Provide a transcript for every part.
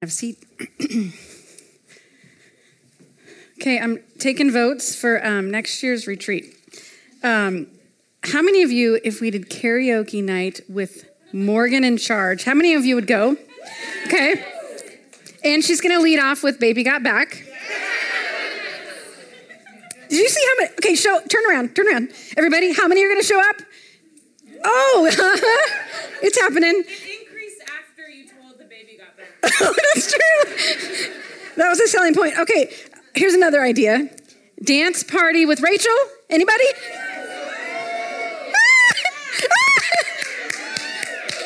Have a seat. okay, I'm taking votes for um, next year's retreat. Um, how many of you, if we did karaoke night with Morgan in charge, how many of you would go? Okay. And she's going to lead off with Baby Got Back. Did you see how many? Okay, show, turn around, turn around. Everybody, how many are going to show up? Oh, it's happening. That's true. That was a selling point. Okay, here's another idea. Dance party with Rachel. Anybody?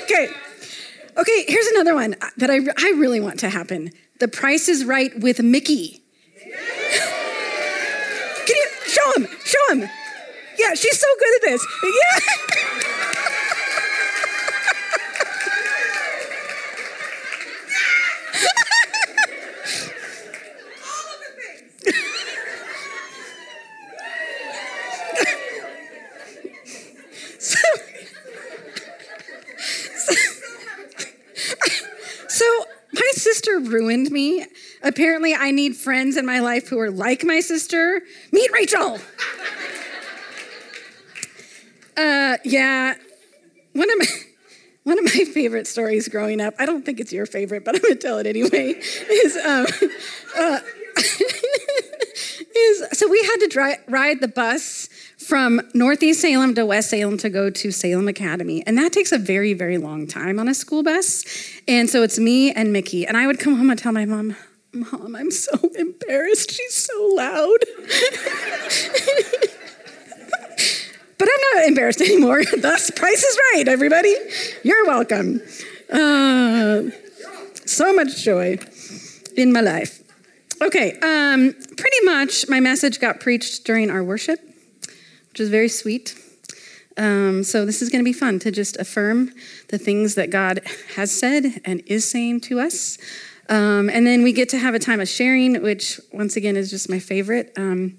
okay. Okay, here's another one that I, I really want to happen. The Price is Right with Mickey. Can you show him? Show him. Yeah, she's so good at this. Yeah. ruined me. Apparently, I need friends in my life who are like my sister. Meet Rachel. uh, yeah, one of my one of my favorite stories growing up. I don't think it's your favorite, but I'm gonna tell it anyway. Is um, uh, is so we had to dry, ride the bus from Northeast Salem to West Salem to go to Salem Academy. And that takes a very, very long time on a school bus. And so it's me and Mickey. And I would come home and tell my mom, Mom, I'm so embarrassed. She's so loud. but I'm not embarrassed anymore. Thus, price is right, everybody. You're welcome. Uh, so much joy in my life. Okay, um, pretty much my message got preached during our worship which is very sweet. Um, so, this is going to be fun to just affirm the things that God has said and is saying to us. Um, and then we get to have a time of sharing, which once again is just my favorite. Um,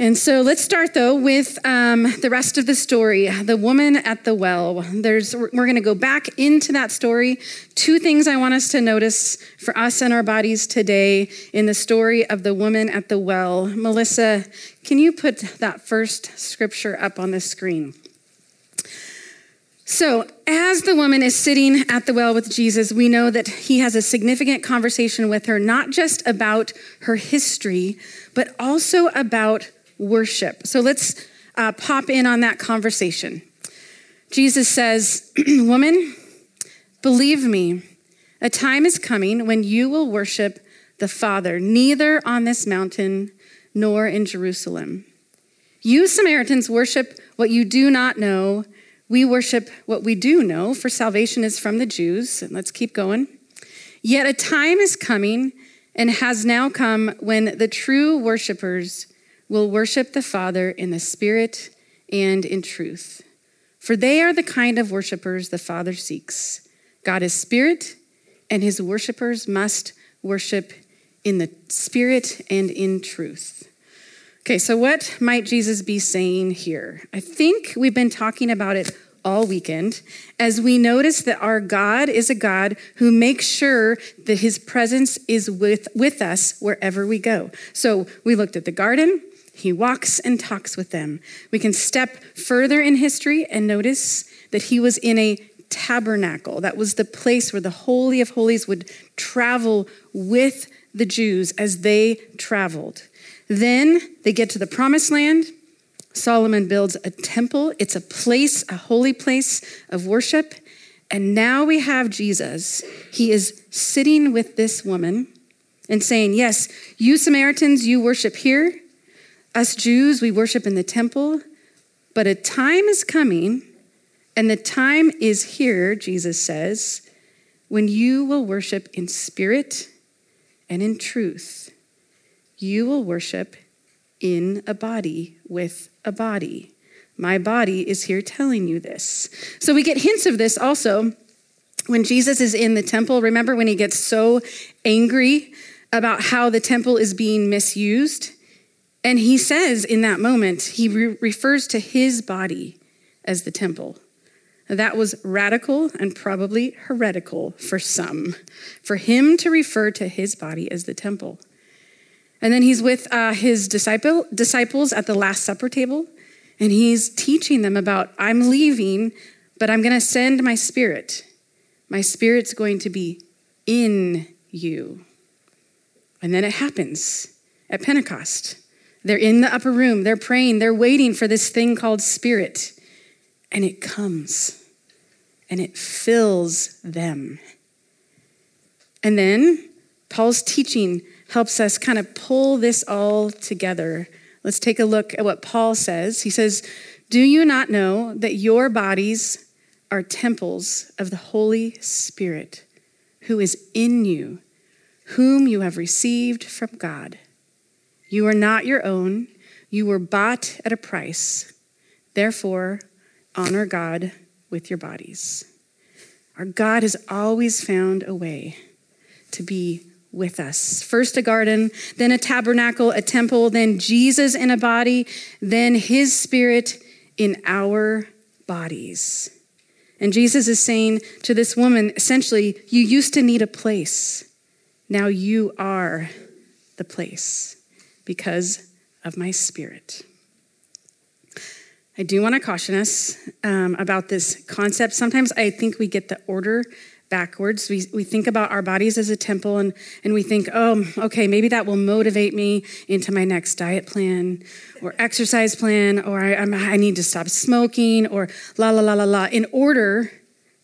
and so let's start though with um, the rest of the story the woman at the well. There's, we're going to go back into that story. Two things I want us to notice for us and our bodies today in the story of the woman at the well. Melissa, can you put that first scripture up on the screen? So, as the woman is sitting at the well with Jesus, we know that he has a significant conversation with her, not just about her history, but also about worship. So let's uh, pop in on that conversation. Jesus says, Woman, believe me, a time is coming when you will worship the Father, neither on this mountain nor in Jerusalem. You Samaritans worship what you do not know. We worship what we do know, for salvation is from the Jews. And let's keep going. Yet a time is coming and has now come when the true worshipers will worship the Father in the Spirit and in truth. For they are the kind of worshipers the Father seeks. God is Spirit, and his worshipers must worship in the Spirit and in truth. Okay, so what might Jesus be saying here? I think we've been talking about it all weekend as we notice that our God is a God who makes sure that his presence is with, with us wherever we go. So we looked at the garden, he walks and talks with them. We can step further in history and notice that he was in a tabernacle. That was the place where the Holy of Holies would travel with the Jews as they traveled. Then they get to the promised land. Solomon builds a temple. It's a place, a holy place of worship. And now we have Jesus. He is sitting with this woman and saying, Yes, you Samaritans, you worship here. Us Jews, we worship in the temple, but a time is coming, and the time is here, Jesus says, when you will worship in spirit and in truth. You will worship in a body with a body. My body is here telling you this. So we get hints of this also when Jesus is in the temple. Remember when he gets so angry about how the temple is being misused? And he says in that moment, he re- refers to his body as the temple. That was radical and probably heretical for some, for him to refer to his body as the temple. And then he's with uh, his disciple, disciples at the Last Supper table, and he's teaching them about I'm leaving, but I'm going to send my spirit. My spirit's going to be in you. And then it happens at Pentecost. They're in the upper room, they're praying, they're waiting for this thing called spirit. And it comes and it fills them. And then Paul's teaching helps us kind of pull this all together. Let's take a look at what Paul says. He says, Do you not know that your bodies are temples of the Holy Spirit who is in you, whom you have received from God? You are not your own, you were bought at a price. Therefore, honor God with your bodies. Our God has always found a way to be with us. First a garden, then a tabernacle, a temple, then Jesus in a body, then his spirit in our bodies. And Jesus is saying to this woman essentially, you used to need a place. Now you are the place because of my spirit. I do want to caution us um, about this concept. Sometimes I think we get the order backwards. We, we think about our bodies as a temple and, and we think, oh, okay, maybe that will motivate me into my next diet plan or exercise plan, or I, I need to stop smoking, or la, la, la, la, la, in order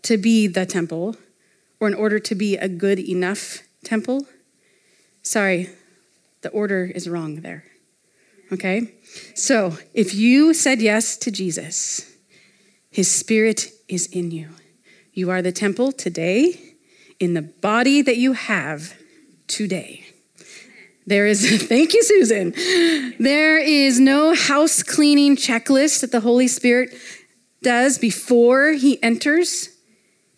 to be the temple or in order to be a good enough temple. Sorry, the order is wrong there. Okay? So if you said yes to Jesus, his spirit is in you. You are the temple today in the body that you have today. There is, thank you, Susan. There is no house cleaning checklist that the Holy Spirit does before he enters,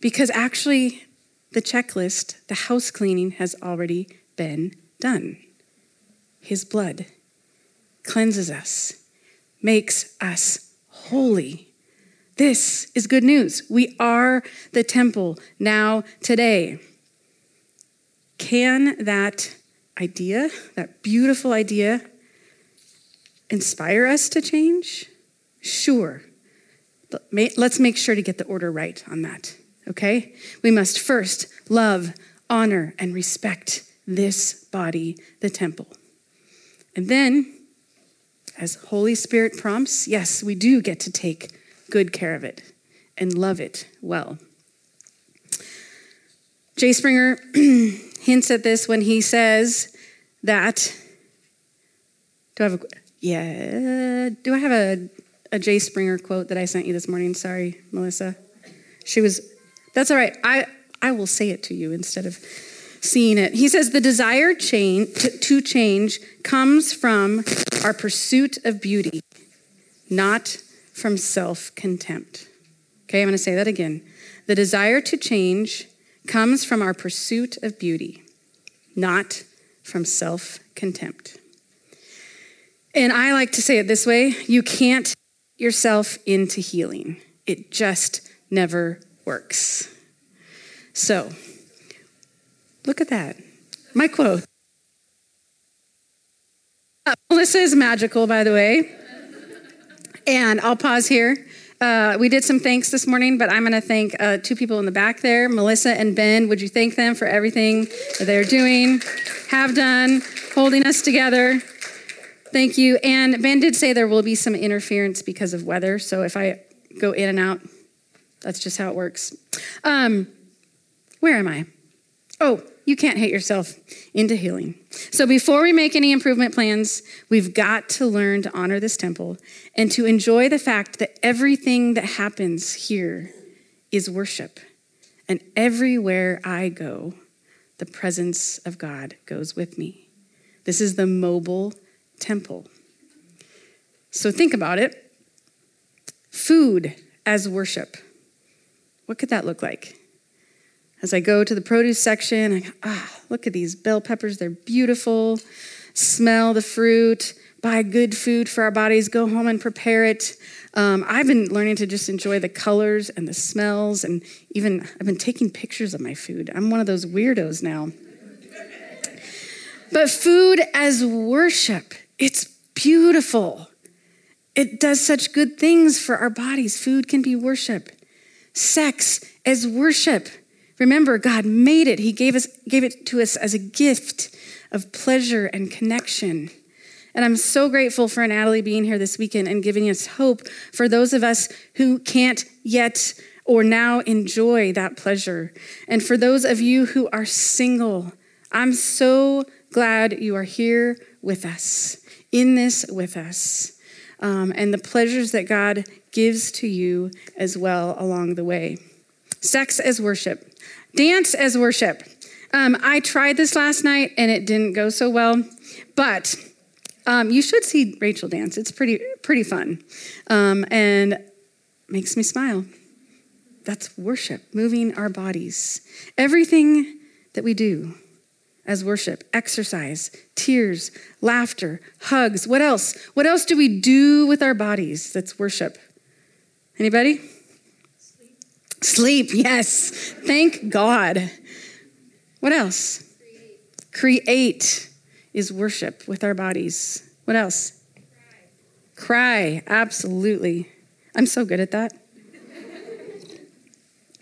because actually, the checklist, the house cleaning, has already been done. His blood cleanses us, makes us holy. This is good news. We are the temple now, today. Can that idea, that beautiful idea, inspire us to change? Sure. Let's make sure to get the order right on that, okay? We must first love, honor, and respect this body, the temple. And then, as Holy Spirit prompts, yes, we do get to take good care of it and love it well. Jay Stringer hints at this when he says that. Do I have a yeah? Do I have a a Jay Stringer quote that I sent you this morning? Sorry, Melissa. She was. That's all right. I I will say it to you instead of seeing it. He says the desire change to, to change comes from our pursuit of beauty, not from self contempt. Okay, I'm going to say that again. The desire to change comes from our pursuit of beauty, not from self contempt. And I like to say it this way you can't yourself into healing, it just never works. So, look at that. My quote. Uh, Melissa is magical, by the way. And I'll pause here. Uh, we did some thanks this morning, but I'm going to thank uh, two people in the back there, Melissa and Ben. Would you thank them for everything that they're doing, have done, holding us together? Thank you. And Ben did say there will be some interference because of weather. So if I go in and out, that's just how it works. Um, where am I? Oh, you can't hate yourself into healing. So before we make any improvement plans, we've got to learn to honor this temple and to enjoy the fact that everything that happens here is worship. And everywhere I go, the presence of God goes with me. This is the mobile temple. So think about it. Food as worship. What could that look like? As I go to the produce section, I go, ah, look at these bell peppers. They're beautiful. Smell the fruit. buy good food for our bodies, go home and prepare it. Um, I've been learning to just enjoy the colors and the smells, and even I've been taking pictures of my food. I'm one of those weirdos now. But food as worship, it's beautiful. It does such good things for our bodies. Food can be worship. Sex as worship. Remember, God made it. He gave, us, gave it to us as a gift of pleasure and connection. And I'm so grateful for Natalie being here this weekend and giving us hope for those of us who can't yet or now enjoy that pleasure. And for those of you who are single, I'm so glad you are here with us, in this with us, um, and the pleasures that God gives to you as well along the way. Sex as worship, dance as worship. Um, I tried this last night and it didn't go so well, but um, you should see Rachel dance. It's pretty pretty fun, um, and makes me smile. That's worship, moving our bodies. Everything that we do as worship, exercise, tears, laughter, hugs. What else? What else do we do with our bodies that's worship? Anybody? Sleep. Yes. Thank God. What else? Create. Is worship with our bodies. What else? Cry. Cry, absolutely. I'm so good at that.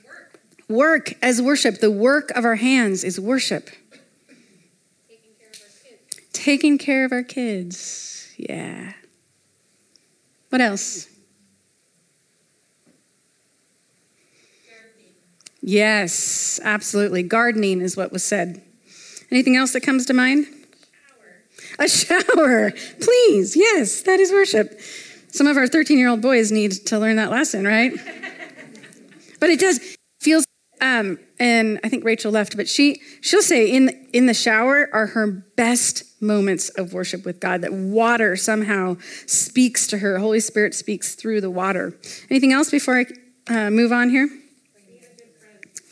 work. work as worship. The work of our hands is worship. Taking care of our kids. Yeah. What else? Yes, absolutely. Gardening is what was said. Anything else that comes to mind? A shower. A shower. Please. Yes, that is worship. Some of our 13 year old boys need to learn that lesson, right? but it does feels um, and I think Rachel left, but she she'll say in in the shower are her best moments of worship with God. That water somehow speaks to her. Holy Spirit speaks through the water. Anything else before I uh, move on here?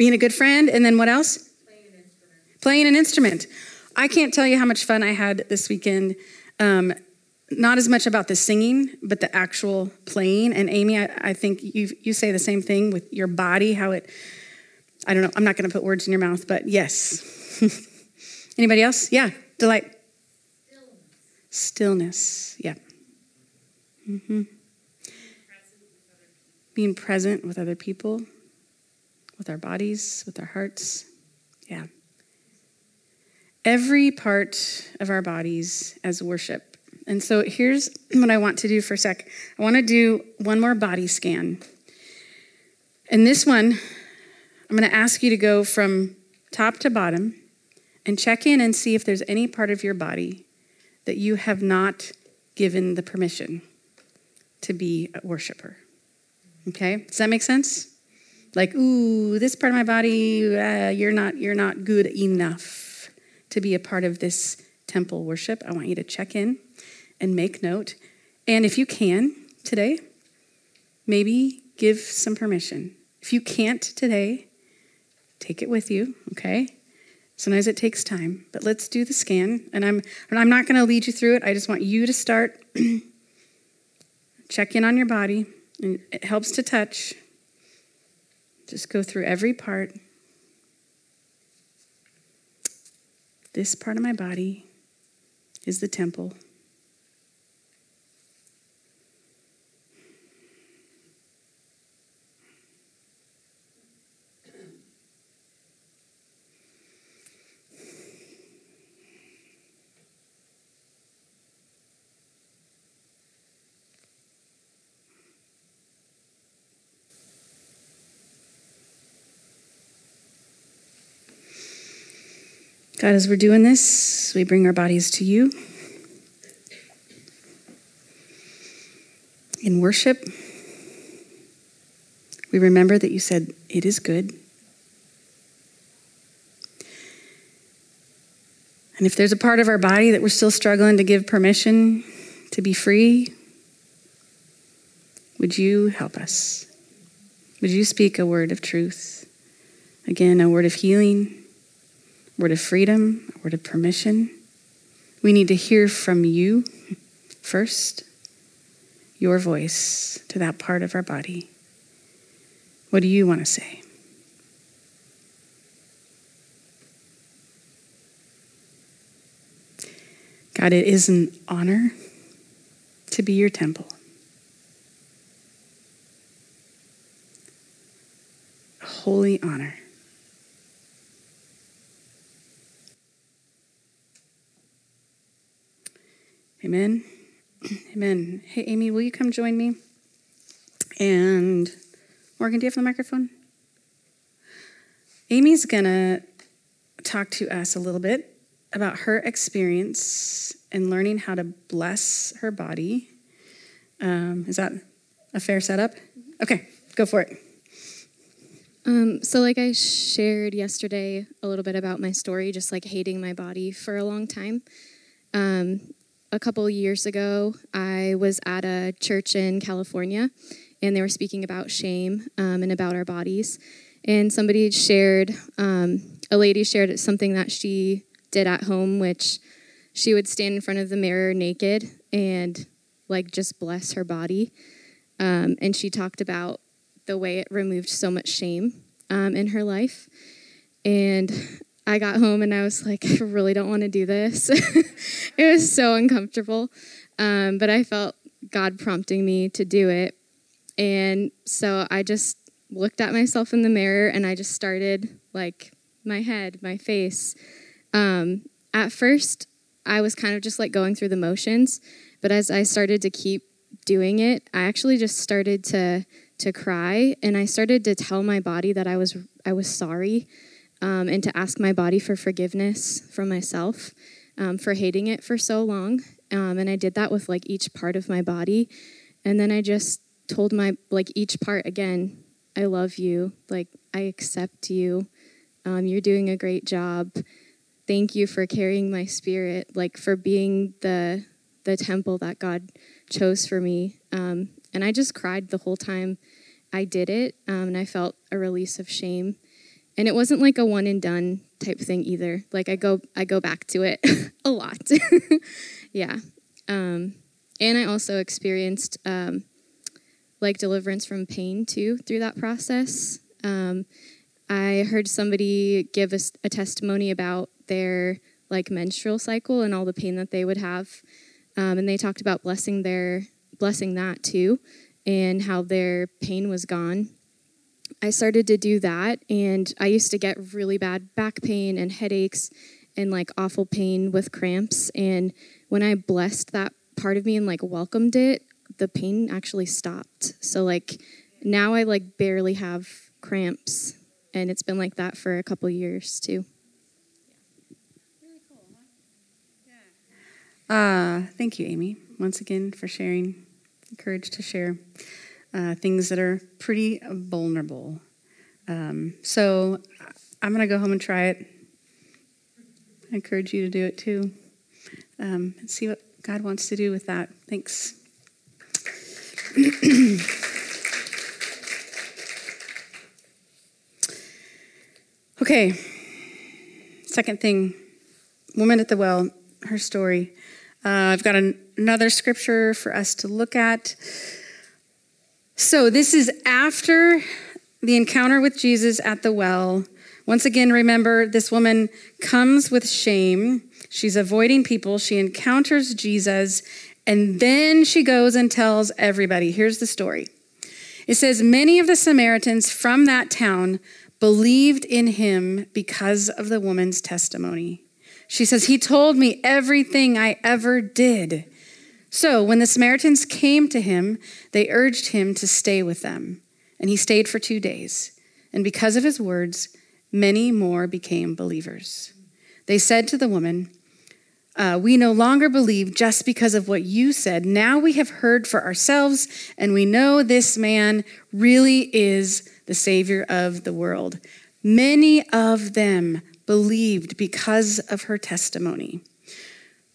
Being a good friend, and then what else? Playing an instrument. Playing an instrument. I can't tell you how much fun I had this weekend. Um, not as much about the singing, but the actual playing. And Amy, I, I think you you say the same thing with your body, how it I don't know. I'm not going to put words in your mouth, but yes. Anybody else? Yeah, delight. Stillness. Stillness. Yeah. Mm-hmm. Being present with other people, with our bodies, with our hearts. Yeah. Every part of our bodies as worship. And so here's what I want to do for a sec. I want to do one more body scan. And this one, I'm going to ask you to go from top to bottom and check in and see if there's any part of your body that you have not given the permission to be a worshiper. Okay? Does that make sense? Like, ooh, this part of my body, uh, you're not you're not good enough to be a part of this temple worship. I want you to check in and make note. And if you can today, maybe give some permission. If you can't today, take it with you, okay? Sometimes it takes time, but let's do the scan. And I'm, and I'm not going to lead you through it. I just want you to start. Check in on your body, and it helps to touch. Just go through every part. This part of my body is the temple. God, as we're doing this, we bring our bodies to you in worship. We remember that you said, It is good. And if there's a part of our body that we're still struggling to give permission to be free, would you help us? Would you speak a word of truth? Again, a word of healing word of freedom, a word of permission. We need to hear from you First, your voice to that part of our body. What do you want to say? God, it is an honor to be your temple. Holy honor. Amen. Amen. Hey, Amy, will you come join me? And Morgan, do you have the microphone? Amy's going to talk to us a little bit about her experience in learning how to bless her body. Um, is that a fair setup? Okay, go for it. Um, so, like I shared yesterday a little bit about my story, just like hating my body for a long time. Um, a couple years ago, I was at a church in California, and they were speaking about shame um, and about our bodies. And somebody shared, um, a lady shared something that she did at home, which she would stand in front of the mirror naked and like just bless her body. Um, and she talked about the way it removed so much shame um, in her life. And I got home and I was like, I really don't want to do this. it was so uncomfortable. Um, but I felt God prompting me to do it. And so I just looked at myself in the mirror and I just started like my head, my face. Um, at first, I was kind of just like going through the motions, but as I started to keep doing it, I actually just started to to cry and I started to tell my body that I was I was sorry um, and to ask my body for forgiveness from myself um, for hating it for so long. Um, and I did that with like each part of my body, and then I just told my like each part again, I love you, like I accept you, um, you're doing a great job thank you for carrying my spirit, like for being the the temple that God chose for me. Um, and I just cried the whole time I did it, um, and I felt a release of shame. And it wasn't like a one and done type thing either. Like I go I go back to it a lot. yeah. Um, and I also experienced um, like deliverance from pain too through that process. Um, I heard somebody give a, a testimony about their like menstrual cycle and all the pain that they would have. Um, and they talked about blessing their blessing that too, and how their pain was gone. I started to do that, and I used to get really bad back pain and headaches and like awful pain with cramps. And when I blessed that part of me and like welcomed it, the pain actually stopped. So like now I like barely have cramps, and it's been like that for a couple years too. Uh, thank you, Amy, once again for sharing, the courage to share uh, things that are pretty vulnerable. Um, so I'm going to go home and try it. I encourage you to do it too. Um, and see what God wants to do with that. Thanks. okay, second thing woman at the well, her story. Uh, I've got an, another scripture for us to look at. So, this is after the encounter with Jesus at the well. Once again, remember this woman comes with shame. She's avoiding people. She encounters Jesus, and then she goes and tells everybody. Here's the story it says, Many of the Samaritans from that town believed in him because of the woman's testimony. She says, He told me everything I ever did. So when the Samaritans came to him, they urged him to stay with them. And he stayed for two days. And because of his words, many more became believers. They said to the woman, uh, We no longer believe just because of what you said. Now we have heard for ourselves, and we know this man really is the Savior of the world. Many of them believed because of her testimony.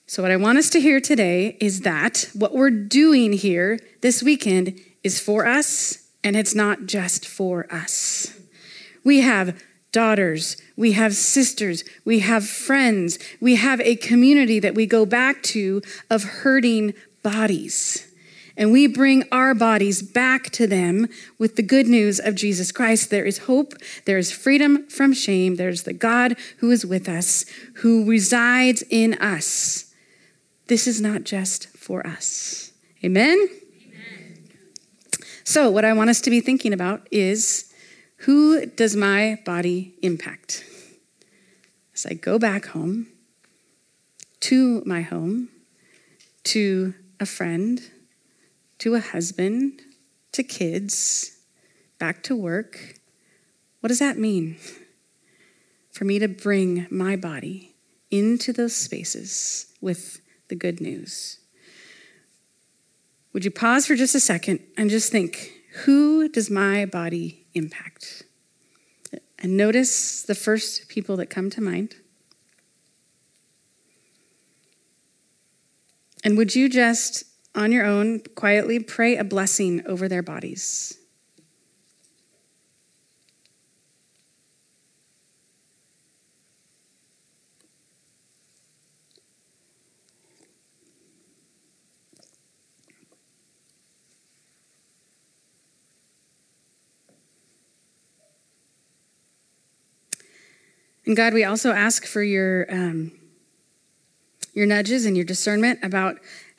So, what I want us to hear today is that what we're doing here this weekend is for us, and it's not just for us. We have daughters, we have sisters, we have friends, we have a community that we go back to of hurting bodies. And we bring our bodies back to them with the good news of Jesus Christ. There is hope, there is freedom from shame, there's the God who is with us, who resides in us. This is not just for us. Amen? Amen? So, what I want us to be thinking about is who does my body impact? As I go back home, to my home, to a friend, to a husband, to kids, back to work. What does that mean? For me to bring my body into those spaces with the good news. Would you pause for just a second and just think who does my body impact? And notice the first people that come to mind. And would you just on your own, quietly pray a blessing over their bodies. And God, we also ask for your um, your nudges and your discernment about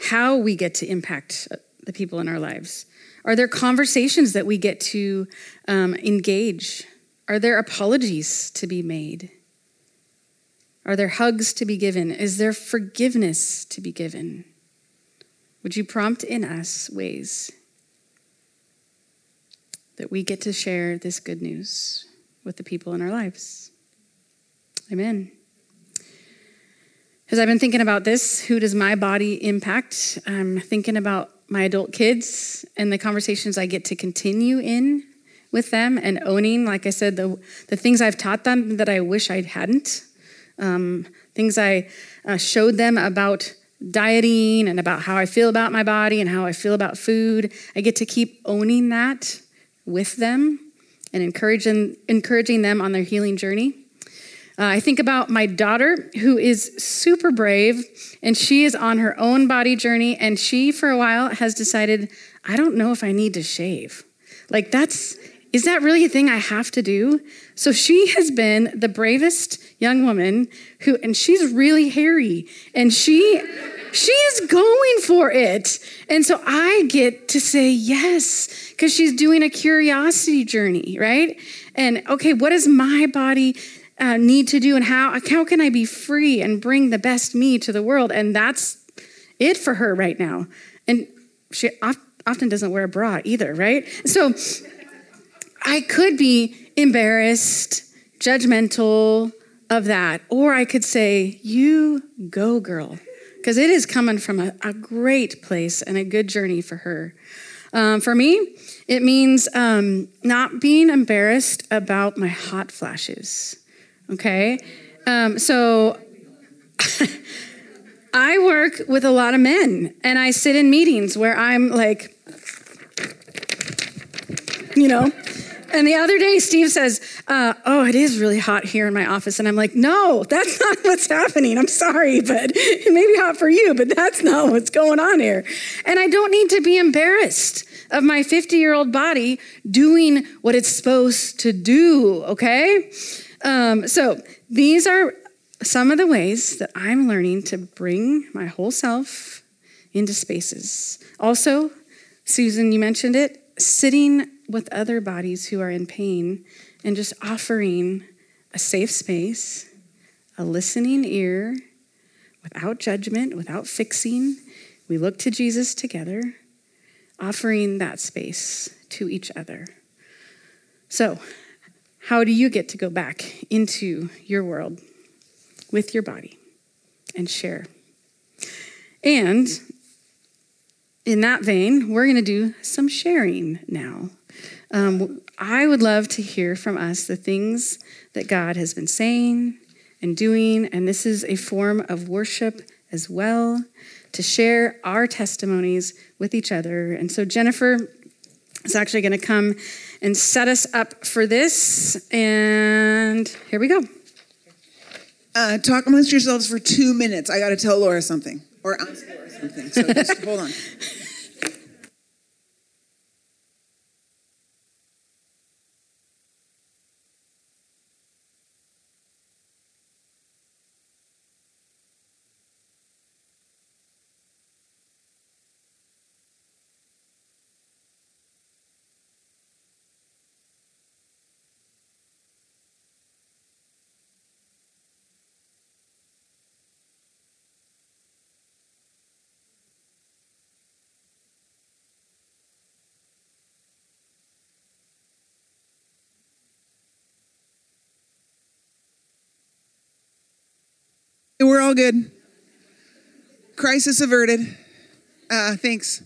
how we get to impact the people in our lives. Are there conversations that we get to um, engage? Are there apologies to be made? Are there hugs to be given? Is there forgiveness to be given? Would you prompt in us ways that we get to share this good news with the people in our lives? Amen. As I've been thinking about this, who does my body impact? I'm thinking about my adult kids and the conversations I get to continue in with them and owning, like I said, the, the things I've taught them that I wish I hadn't. Um, things I uh, showed them about dieting and about how I feel about my body and how I feel about food. I get to keep owning that with them and encouraging, encouraging them on their healing journey. Uh, I think about my daughter, who is super brave, and she is on her own body journey, and she, for a while, has decided, I don't know if I need to shave. Like, that's, is that really a thing I have to do? So she has been the bravest young woman who, and she's really hairy, and she, she is going for it. And so I get to say yes, because she's doing a curiosity journey, right? And okay, what does my body uh, need to do and how, how can I be free and bring the best me to the world? And that's it for her right now. And she often doesn't wear a bra either, right? So I could be embarrassed, judgmental of that, or I could say, You go, girl, because it is coming from a, a, great place and a good journey for her. Um, for me, it means um, not being embarrassed about my hot flashes. Okay? Um, so I work with a lot of men and I sit in meetings where I'm like, you know, and the other day, Steve says, uh, Oh, it is really hot here in my office. And I'm like, No, that's not what's happening. I'm sorry, but it may be hot for you, but that's not what's going on here. And I don't need to be embarrassed of my 50 year old body doing what it's supposed to do, okay? Um, so these are some of the ways that I'm learning to bring my whole self into spaces. Also, Susan, you mentioned it, sitting with other bodies who are in pain and just offering a safe space, a listening ear, without judgment, without fixing. We look to Jesus together, offering that space to each other. So, how do you get to go back into your world with your body and share? And in that vein, we're going to do some sharing now. Um, I would love to hear from us the things that God has been saying and doing, and this is a form of worship as well to share our testimonies with each other. And so, Jennifer is actually going to come and set us up for this. And here we go. Uh, talk amongst yourselves for two minutes. I got to tell Laura something. Or ask Laura something. So just hold on. We're all good. Crisis averted. Uh, thanks.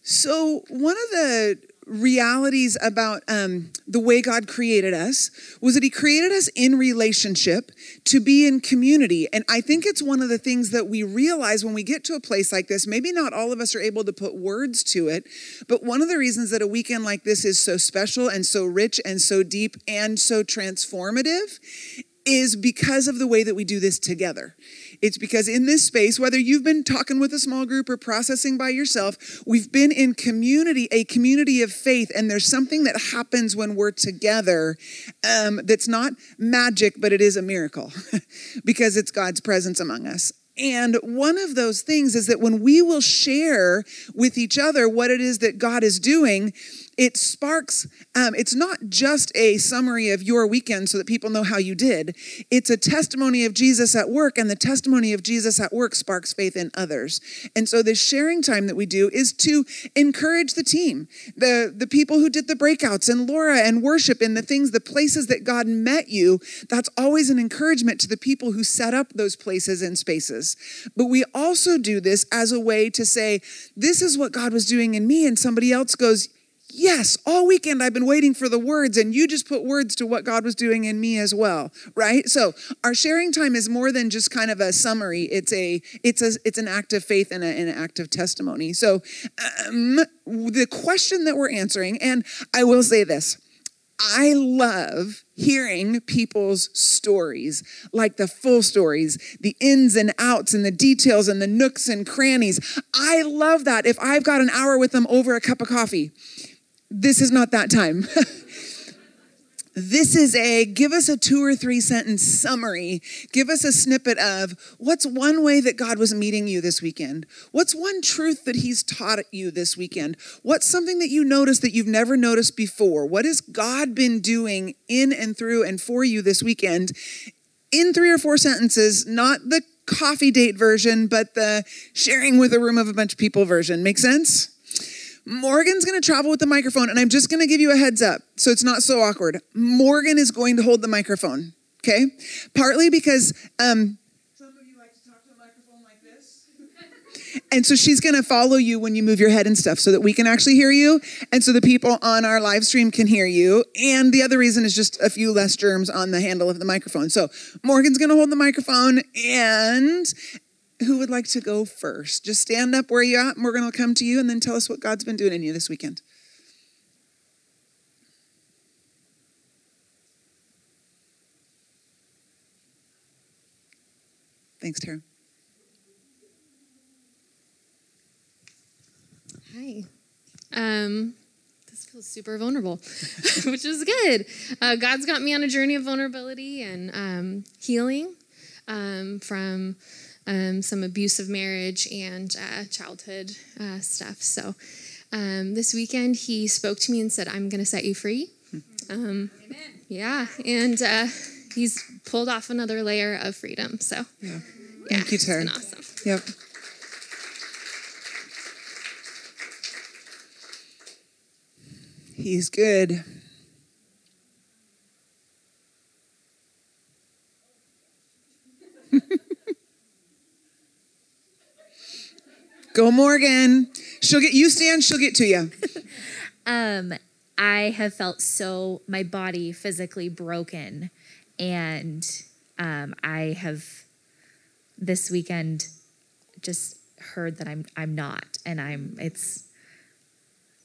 So, one of the realities about um, the way God created us was that He created us in relationship to be in community. And I think it's one of the things that we realize when we get to a place like this. Maybe not all of us are able to put words to it, but one of the reasons that a weekend like this is so special and so rich and so deep and so transformative is because of the way that we do this together. It's because in this space, whether you've been talking with a small group or processing by yourself, we've been in community, a community of faith, and there's something that happens when we're together um, that's not magic, but it is a miracle because it's God's presence among us. And one of those things is that when we will share with each other what it is that God is doing, it sparks, um, it's not just a summary of your weekend so that people know how you did. It's a testimony of Jesus at work, and the testimony of Jesus at work sparks faith in others. And so, this sharing time that we do is to encourage the team, the, the people who did the breakouts, and Laura, and worship, and the things, the places that God met you. That's always an encouragement to the people who set up those places and spaces. But we also do this as a way to say, This is what God was doing in me, and somebody else goes, Yes, all weekend I've been waiting for the words, and you just put words to what God was doing in me as well, right? So our sharing time is more than just kind of a summary. It's a it's a it's an act of faith and, a, an act of testimony. So um, the question that we're answering, and I will say this. I love hearing people's stories, like the full stories, the ins and outs and the details and the nooks and crannies. I love that if I've got an hour with them over a cup of coffee this is not that time. this is a give us a two or three sentence summary. Give us a snippet of what's one way that God was meeting you this weekend? What's one truth that He's taught you this weekend? What's something that you noticed that you've never noticed before? What has God been doing in and through and for you this weekend? In three or four sentences, not the coffee date version, but the sharing with a room of a bunch of people version. Make sense? Morgan's going to travel with the microphone, and I'm just going to give you a heads up so it's not so awkward. Morgan is going to hold the microphone, okay? Partly because um, some of you like to talk to a microphone like this. and so she's going to follow you when you move your head and stuff so that we can actually hear you, and so the people on our live stream can hear you. And the other reason is just a few less germs on the handle of the microphone. So Morgan's going to hold the microphone, and who would like to go first? Just stand up where you're at, and we're going to come to you and then tell us what God's been doing in you this weekend. Thanks, Tara. Hi. Um, this feels super vulnerable, which is good. Uh, God's got me on a journey of vulnerability and um, healing um, from um, some abusive marriage and uh, childhood uh, stuff. So um, this weekend, he spoke to me and said, I'm going to set you free. Um, Amen. Yeah. And uh, he's pulled off another layer of freedom. So, yeah. yeah Thank you, Tara. awesome. Yep. He's good. Go Morgan. She'll get you stand, she'll get to you. um, I have felt so my body physically broken and um, I have this weekend just heard that I'm I'm not and I'm it's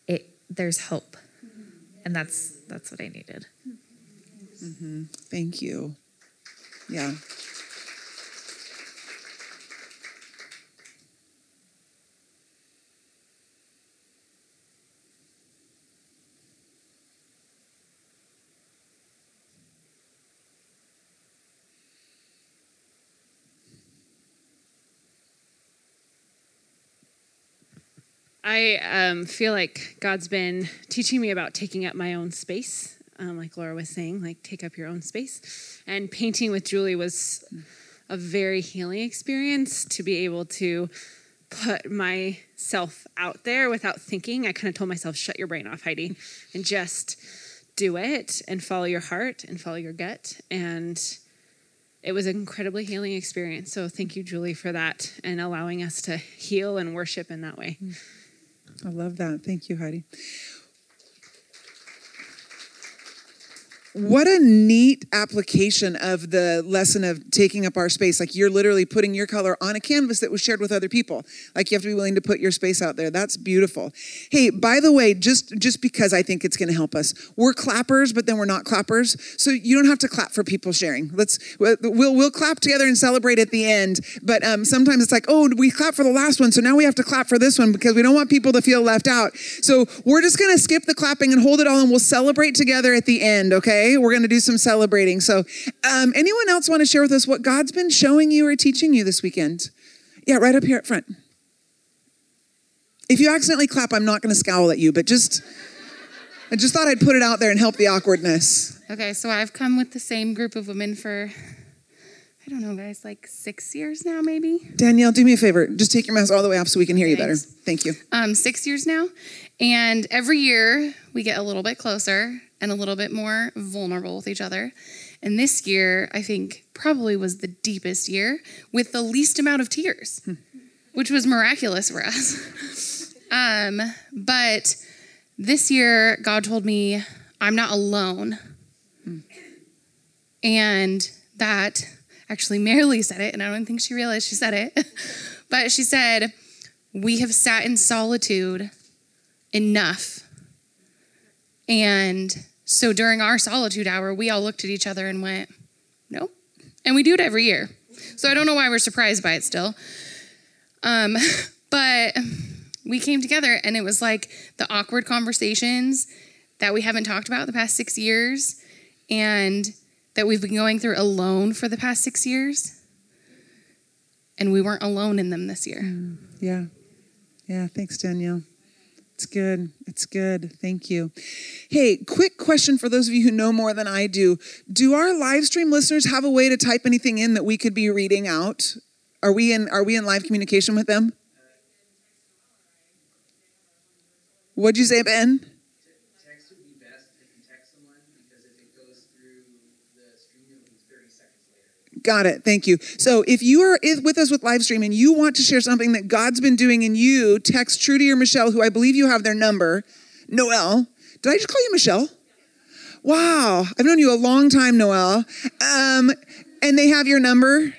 it there's hope and that's that's what I needed. Mm-hmm. Thank you. Yeah. I um, feel like God's been teaching me about taking up my own space, um, like Laura was saying, like take up your own space. And painting with Julie was a very healing experience to be able to put myself out there without thinking. I kind of told myself, shut your brain off, Heidi, and just do it and follow your heart and follow your gut. And it was an incredibly healing experience. So thank you, Julie, for that and allowing us to heal and worship in that way. I love that. Thank you, Heidi. What a neat application of the lesson of taking up our space. Like you're literally putting your color on a canvas that was shared with other people. Like you have to be willing to put your space out there. That's beautiful. Hey, by the way, just just because I think it's going to help us, we're clappers, but then we're not clappers. So you don't have to clap for people sharing. Let's we'll we'll clap together and celebrate at the end. But um, sometimes it's like, oh, we clap for the last one, so now we have to clap for this one because we don't want people to feel left out. So we're just going to skip the clapping and hold it all, and we'll celebrate together at the end. Okay okay? We're going to do some celebrating. So, um, anyone else want to share with us what God's been showing you or teaching you this weekend? Yeah, right up here at front. If you accidentally clap, I'm not going to scowl at you, but just. I just thought I'd put it out there and help the awkwardness. Okay, so I've come with the same group of women for, I don't know, guys, like six years now, maybe. Danielle, do me a favor. Just take your mask all the way up so we can hear Thanks. you better. Thank you. Um, six years now. And every year we get a little bit closer and a little bit more vulnerable with each other. And this year, I think, probably was the deepest year with the least amount of tears, hmm. which was miraculous for us. um, but this year, God told me, I'm not alone. Hmm. And that actually, Marilee said it, and I don't think she realized she said it. but she said, We have sat in solitude enough. And so during our solitude hour, we all looked at each other and went, nope. And we do it every year. So I don't know why we're surprised by it still. Um, but we came together and it was like the awkward conversations that we haven't talked about the past six years and that we've been going through alone for the past six years. And we weren't alone in them this year. Mm, yeah. Yeah. Thanks, Danielle. It's good. It's good. Thank you. Hey, quick question for those of you who know more than I do. Do our live stream listeners have a way to type anything in that we could be reading out? Are we in are we in live communication with them? What'd you say, Ben? Got it. Thank you. So if you are with us with live stream and you want to share something that God's been doing in you, text Trudy or Michelle, who I believe you have their number. Noel. Did I just call you Michelle? Wow. I've known you a long time, Noel. Um, and they have your number.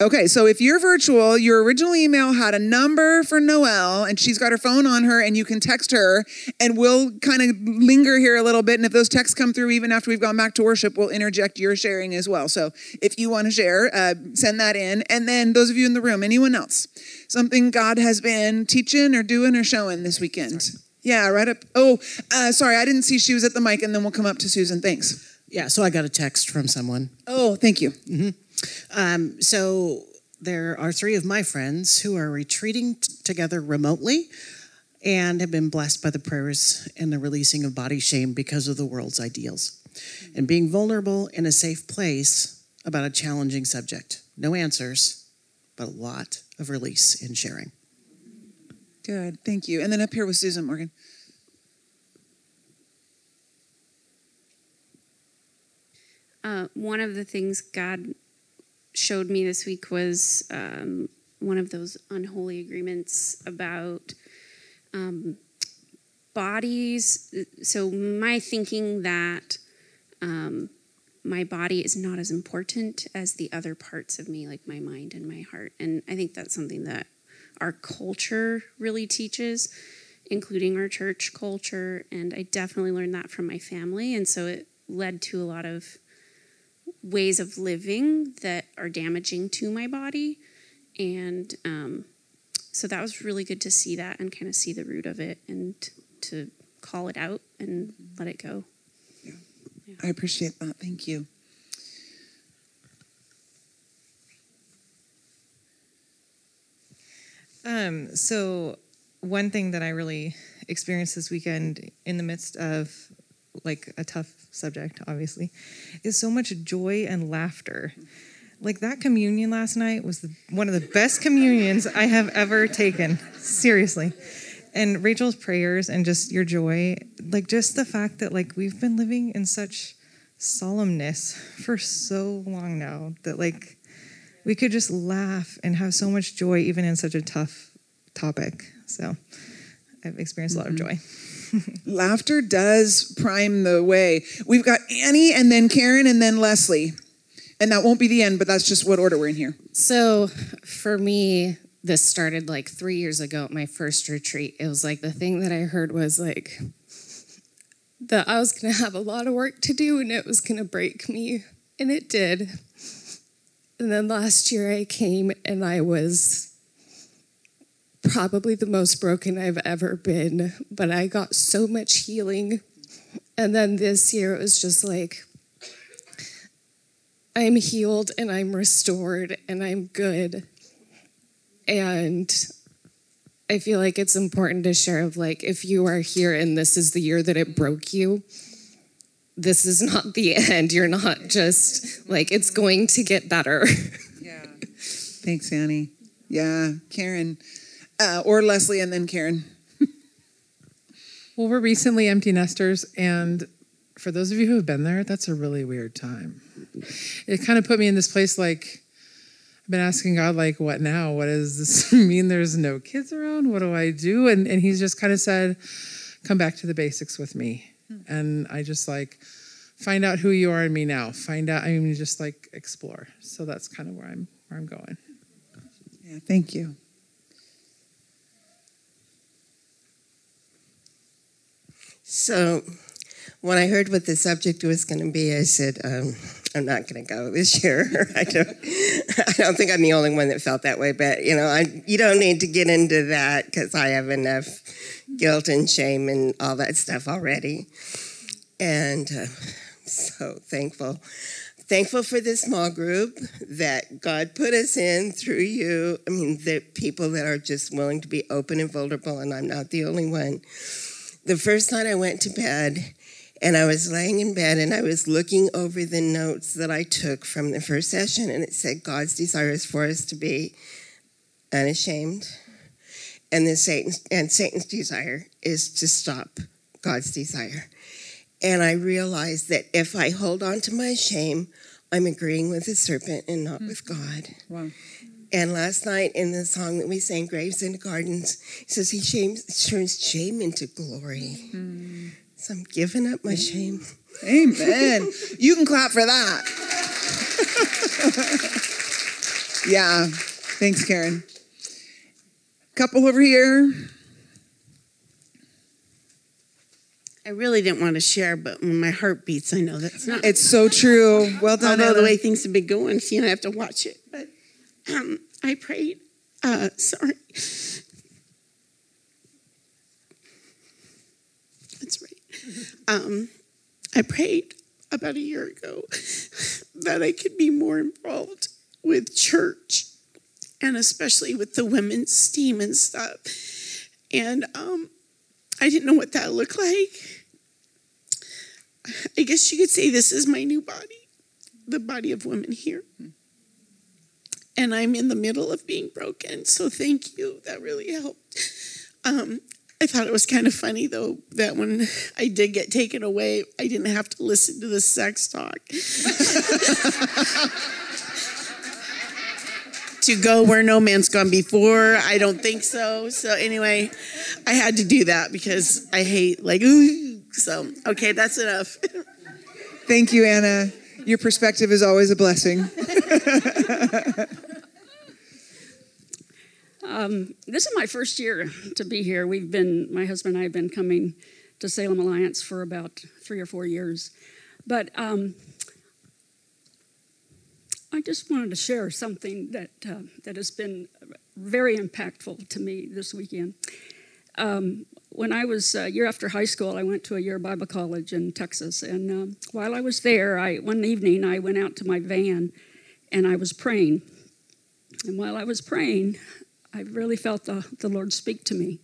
Okay, so if you're virtual, your original email had a number for Noelle, and she's got her phone on her, and you can text her, and we'll kind of linger here a little bit. And if those texts come through, even after we've gone back to worship, we'll interject your sharing as well. So if you want to share, uh, send that in. And then those of you in the room, anyone else, something God has been teaching or doing or showing this weekend? Yeah, right up. Oh, uh, sorry, I didn't see she was at the mic, and then we'll come up to Susan. Thanks. Yeah, so I got a text from someone. Oh, thank you. Mm-hmm. Um, so there are three of my friends who are retreating t- together remotely and have been blessed by the prayers and the releasing of body shame because of the world's ideals and being vulnerable in a safe place about a challenging subject. No answers, but a lot of release in sharing. Good, thank you. And then up here with Susan Morgan. Uh, one of the things God showed me this week was um, one of those unholy agreements about um, bodies. So, my thinking that um, my body is not as important as the other parts of me, like my mind and my heart. And I think that's something that our culture really teaches, including our church culture. And I definitely learned that from my family. And so it led to a lot of ways of living that are damaging to my body. And um, so that was really good to see that and kind of see the root of it and to call it out and let it go. Yeah. yeah. I appreciate that. Thank you. Um, so one thing that I really experienced this weekend in the midst of like a tough subject, obviously, is so much joy and laughter. Like that communion last night was the, one of the best communions I have ever taken. Seriously. And Rachel's prayers and just your joy, like just the fact that like we've been living in such solemnness for so long now that like we could just laugh and have so much joy even in such a tough topic. So I've experienced a lot of mm-hmm. joy. Laughter does prime the way. We've got Annie and then Karen and then Leslie. And that won't be the end, but that's just what order we're in here. So for me, this started like three years ago at my first retreat. It was like the thing that I heard was like that I was going to have a lot of work to do and it was going to break me. And it did. And then last year I came and I was probably the most broken I've ever been, but I got so much healing. And then this year it was just like, I'm healed and I'm restored and I'm good. And I feel like it's important to share of like if you are here and this is the year that it broke you, this is not the end. You're not just like it's going to get better. Yeah. Thanks, Annie. Yeah, Karen. Uh, or Leslie and then Karen. Well, we're recently empty nesters, and for those of you who have been there, that's a really weird time. It kind of put me in this place like, I've been asking God, like, what now? What does this mean? There's no kids around. What do I do? And, and He's just kind of said, come back to the basics with me. And I just like, find out who you are in me now. Find out, I mean, just like explore. So that's kind of where I'm, where I'm going. Yeah, thank you. So, when I heard what the subject was going to be, I said, um, "I'm not going to go this year." I don't. I don't think I'm the only one that felt that way. But you know, I, you don't need to get into that because I have enough guilt and shame and all that stuff already. And uh, so thankful, thankful for this small group that God put us in through you. I mean, the people that are just willing to be open and vulnerable, and I'm not the only one the first night I went to bed and I was laying in bed and I was looking over the notes that I took from the first session, and it said God's desire is for us to be unashamed, and the Satan's and Satan's desire is to stop God's desire. And I realized that if I hold on to my shame, I'm agreeing with the serpent and not hmm. with God. Wow. And last night in the song that we sang, Graves into Gardens, it says he shames, turns shame into glory. Hmm. So I'm giving up my shame. Amen. you can clap for that. yeah. Thanks, Karen. Couple over here. I really didn't want to share, but when my heart beats, I know that's not. It's so true. Well done. Although the way things have been going, you know, I have to watch it. But um, I prayed. Uh, sorry. That's right. Um, I prayed about a year ago that I could be more involved with church and especially with the women's team and stuff. And um, I didn't know what that looked like. I guess you could say this is my new body, the body of women here. And I'm in the middle of being broken. So thank you. That really helped. Um, I thought it was kind of funny though that when I did get taken away, I didn't have to listen to the sex talk. to go where no man's gone before, I don't think so. So anyway, I had to do that because I hate like ooh. So okay, that's enough. Thank you, Anna. Your perspective is always a blessing. Um, this is my first year to be here. We've been, my husband and I have been coming to Salem Alliance for about three or four years. But um, I just wanted to share something that, uh, that has been very impactful to me this weekend. Um, when I was a year after high school, I went to a year Bible college in Texas. And um, while I was there, I, one evening I went out to my van and I was praying. And while I was praying, I really felt the, the Lord speak to me.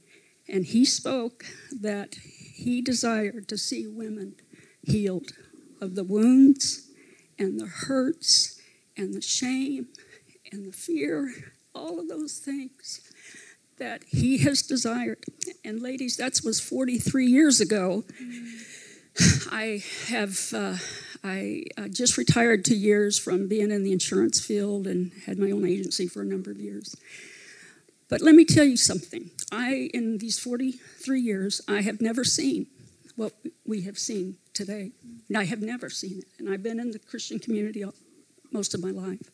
And He spoke that He desired to see women healed of the wounds and the hurts and the shame and the fear, all of those things that He has desired. And ladies, that was 43 years ago. I have. Uh, I uh, just retired two years from being in the insurance field and had my own agency for a number of years. But let me tell you something. I, in these 43 years, I have never seen what we have seen today. And I have never seen it. And I've been in the Christian community most of my life.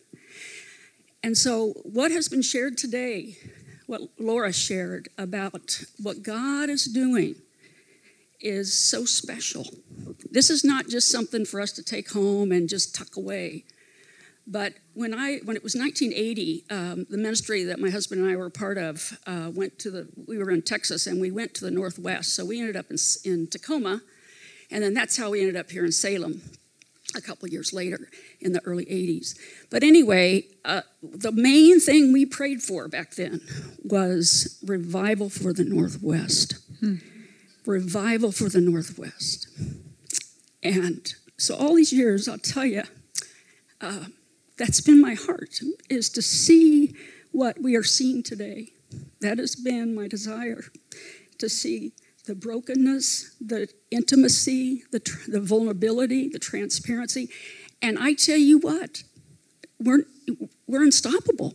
And so, what has been shared today, what Laura shared about what God is doing, is so special. This is not just something for us to take home and just tuck away. But when I when it was 1980, um, the ministry that my husband and I were part of uh, went to the. We were in Texas and we went to the Northwest, so we ended up in, in Tacoma, and then that's how we ended up here in Salem a couple years later in the early 80s. But anyway, uh, the main thing we prayed for back then was revival for the Northwest. Hmm. Revival for the Northwest. And so all these years, I'll tell you, uh, that's been my heart, is to see what we are seeing today. That has been my desire, to see the brokenness, the intimacy, the, tr- the vulnerability, the transparency. And I tell you what, we're, we're unstoppable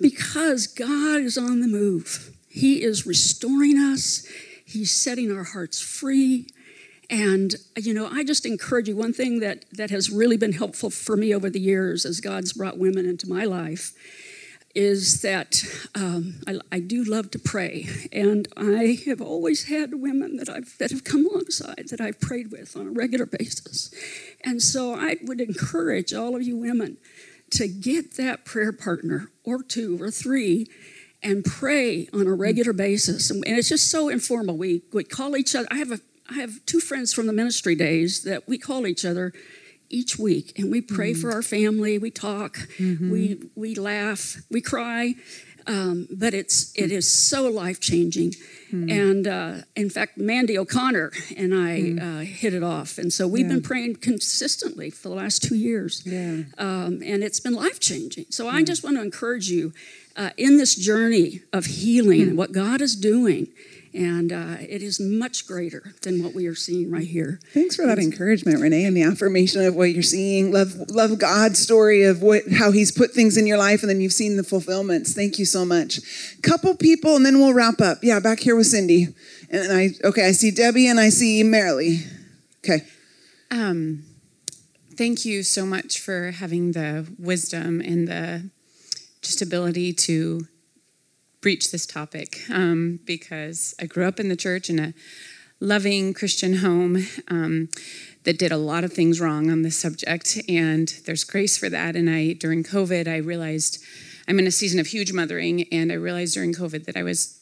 because God is on the move. He is restoring us, He's setting our hearts free. And, you know, I just encourage you one thing that, that has really been helpful for me over the years as God's brought women into my life is that um, I, I, do love to pray. And I have always had women that, I've, that have come alongside that I've prayed with on a regular basis. And so I would encourage all of you women to get that prayer partner or two or three and pray on a regular basis. And it's just so informal. We, we call each other. I have a I have two friends from the ministry days that we call each other each week and we pray mm-hmm. for our family we talk mm-hmm. we we laugh we cry um, but it's it is so life changing mm-hmm. and uh, in fact mandy o'connor and i mm. uh, hit it off and so we've yeah. been praying consistently for the last two years yeah. um, and it's been life changing so i just want to encourage you uh, in this journey of healing and what god is doing and uh, it is much greater than what we are seeing right here. Thanks for that encouragement, Renee, and the affirmation of what you're seeing. Love, love God's story of what how He's put things in your life, and then you've seen the fulfillments. Thank you so much. Couple people, and then we'll wrap up. Yeah, back here with Cindy, and I okay, I see Debbie and I see Marilee. Okay. Um, thank you so much for having the wisdom and the just ability to breach this topic um, because I grew up in the church in a loving Christian home um, that did a lot of things wrong on this subject, and there's grace for that. And I, during COVID, I realized I'm in a season of huge mothering, and I realized during COVID that I was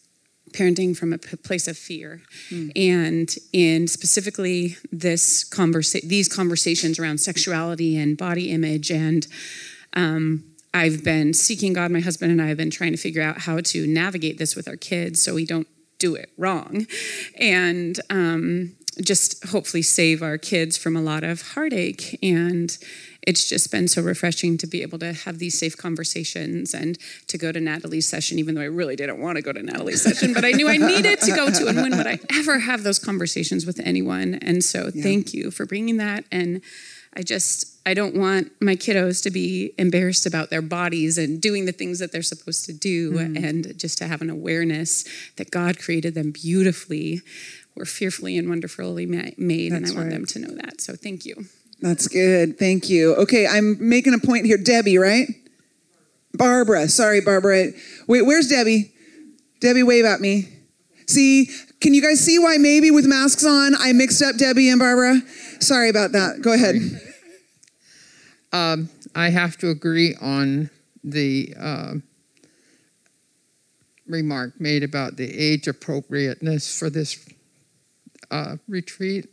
parenting from a place of fear mm. and in specifically this conversa- these conversations around sexuality and body image and um, I've been seeking God. My husband and I have been trying to figure out how to navigate this with our kids so we don't do it wrong. And um, just hopefully save our kids from a lot of heartache. And it's just been so refreshing to be able to have these safe conversations and to go to Natalie's session, even though I really didn't want to go to Natalie's session, but I knew I needed to go to. And when would I ever have those conversations with anyone? And so yeah. thank you for bringing that. And I just, I don't want my kiddos to be embarrassed about their bodies and doing the things that they're supposed to do, mm. and just to have an awareness that God created them beautifully. We're fearfully and wonderfully made, That's and I want them to know that. So thank you. That's good. Thank you. Okay, I'm making a point here. Debbie, right? Barbara. Sorry, Barbara. Wait, where's Debbie? Debbie, wave at me. See, can you guys see why maybe with masks on I mixed up Debbie and Barbara? Sorry about that. Go ahead. Um, I have to agree on the uh, remark made about the age appropriateness for this uh, retreat.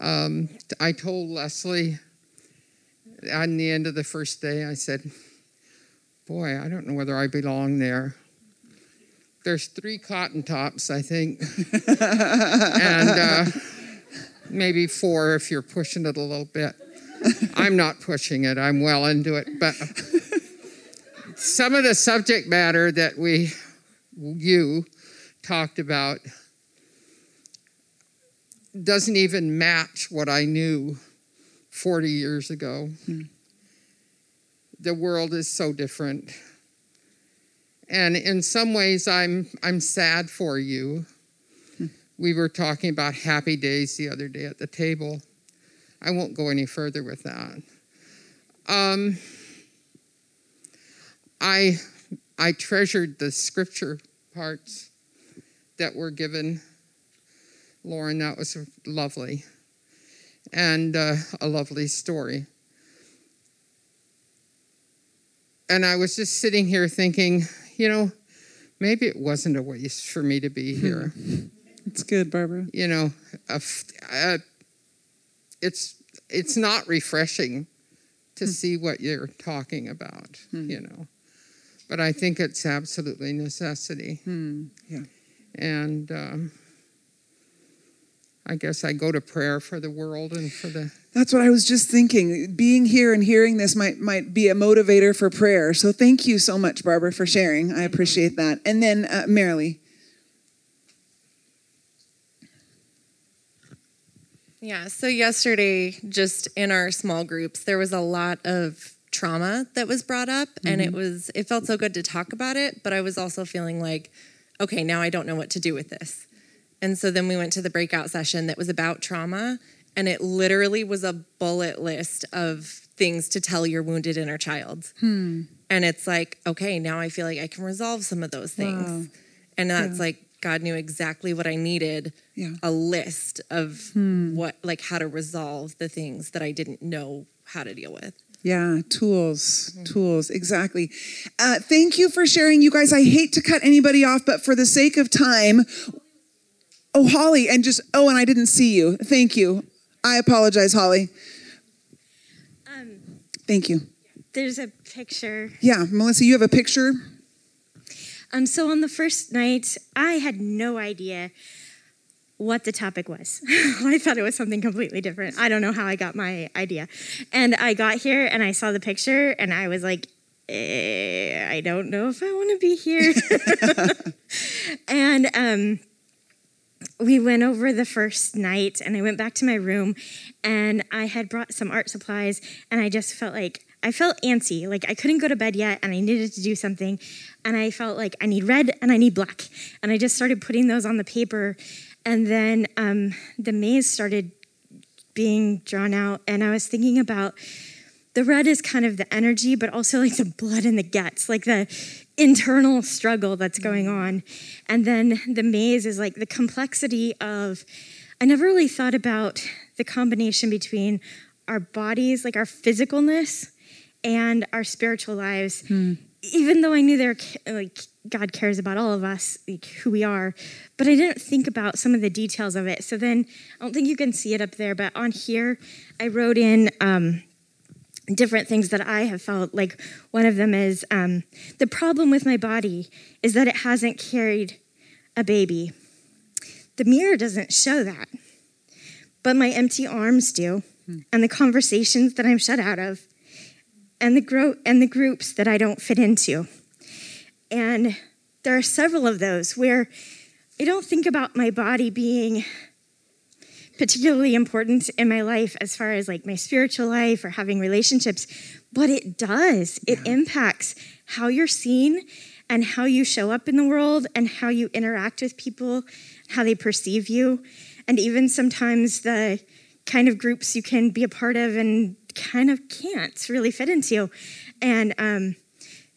Um, I told Leslie on the end of the first day, I said, Boy, I don't know whether I belong there. there's three cotton tops, I think, and uh, maybe four if you're pushing it a little bit. I'm not pushing it, I'm well into it. But some of the subject matter that we, you, talked about doesn't even match what I knew 40 years ago. The world is so different. And in some ways, I'm, I'm sad for you. We were talking about happy days the other day at the table. I won't go any further with that. Um, I, I treasured the scripture parts that were given. Lauren, that was lovely. And uh, a lovely story. And I was just sitting here thinking, you know, maybe it wasn't a waste for me to be here. It's good, Barbara. You know, a a- it's it's not refreshing to see what you're talking about, you know. But I think it's absolutely necessity. Yeah. And um, I guess I go to prayer for the world and for the That's what I was just thinking. Being here and hearing this might might be a motivator for prayer. So thank you so much, Barbara, for sharing. I appreciate that. And then uh, Marilee. Yeah, so yesterday, just in our small groups, there was a lot of trauma that was brought up, and it Mhm. was, it felt so good to talk about it, but I was also feeling like, okay, now I don't know what to do with this. And so then we went to the breakout session that was about trauma, and it literally was a bullet list of things to tell your wounded inner child. Hmm. And it's like, okay, now I feel like I can resolve some of those things. Wow. And that's Yeah. like God knew exactly what I needed. Yeah. A list of Hmm. what like how to resolve the things that I didn't know how to deal with. Yeah, tools, tools, exactly. Uh, thank you for sharing, you guys. I hate to cut anybody off, but for the sake of time, oh, Holly, and just, oh, and I didn't see you. Thank you. I apologize, Holly. Thank you. There's a picture. Yeah, Melissa, you have a picture? Um, so on the first night, I had no idea what the topic was. I thought it was something completely different. I don't know how I got my idea. And I got here and I saw the picture and I was like, eh, I don't know if I want to be here. and um, we went over the first night and I went back to my room and I had brought some art supplies and I just felt like I felt antsy, like I couldn't go to bed yet and I needed to do something. And I felt like I need red and I need black. And I just started putting those on the paper. And then um, the maze started being drawn out. And I was thinking about the red is kind of the energy, but also like the blood in the guts, like the internal struggle that's going on. And then the maze is like the complexity of, I never really thought about the combination between our bodies, like our physicalness, and our spiritual lives. Even though I knew there, like God cares about all of us, like who we are, but I didn't think about some of the details of it. So then, I don't think you can see it up there, but on here, I wrote in um, different things that I have felt. Like one of them is um, the problem with my body is that it hasn't carried a baby. The mirror doesn't show that, but my empty arms do, and the conversations that I'm shut out of, and the gro- and the groups that I don't fit into. And there are several of those where I don't think about my body being particularly important in my life as far as like my spiritual life or having relationships, but it does. It impacts how you're seen and how you show up in the world and how you interact with people, how they perceive you, and even sometimes the kind of groups you can be a part of and kind of can't really fit into. And um,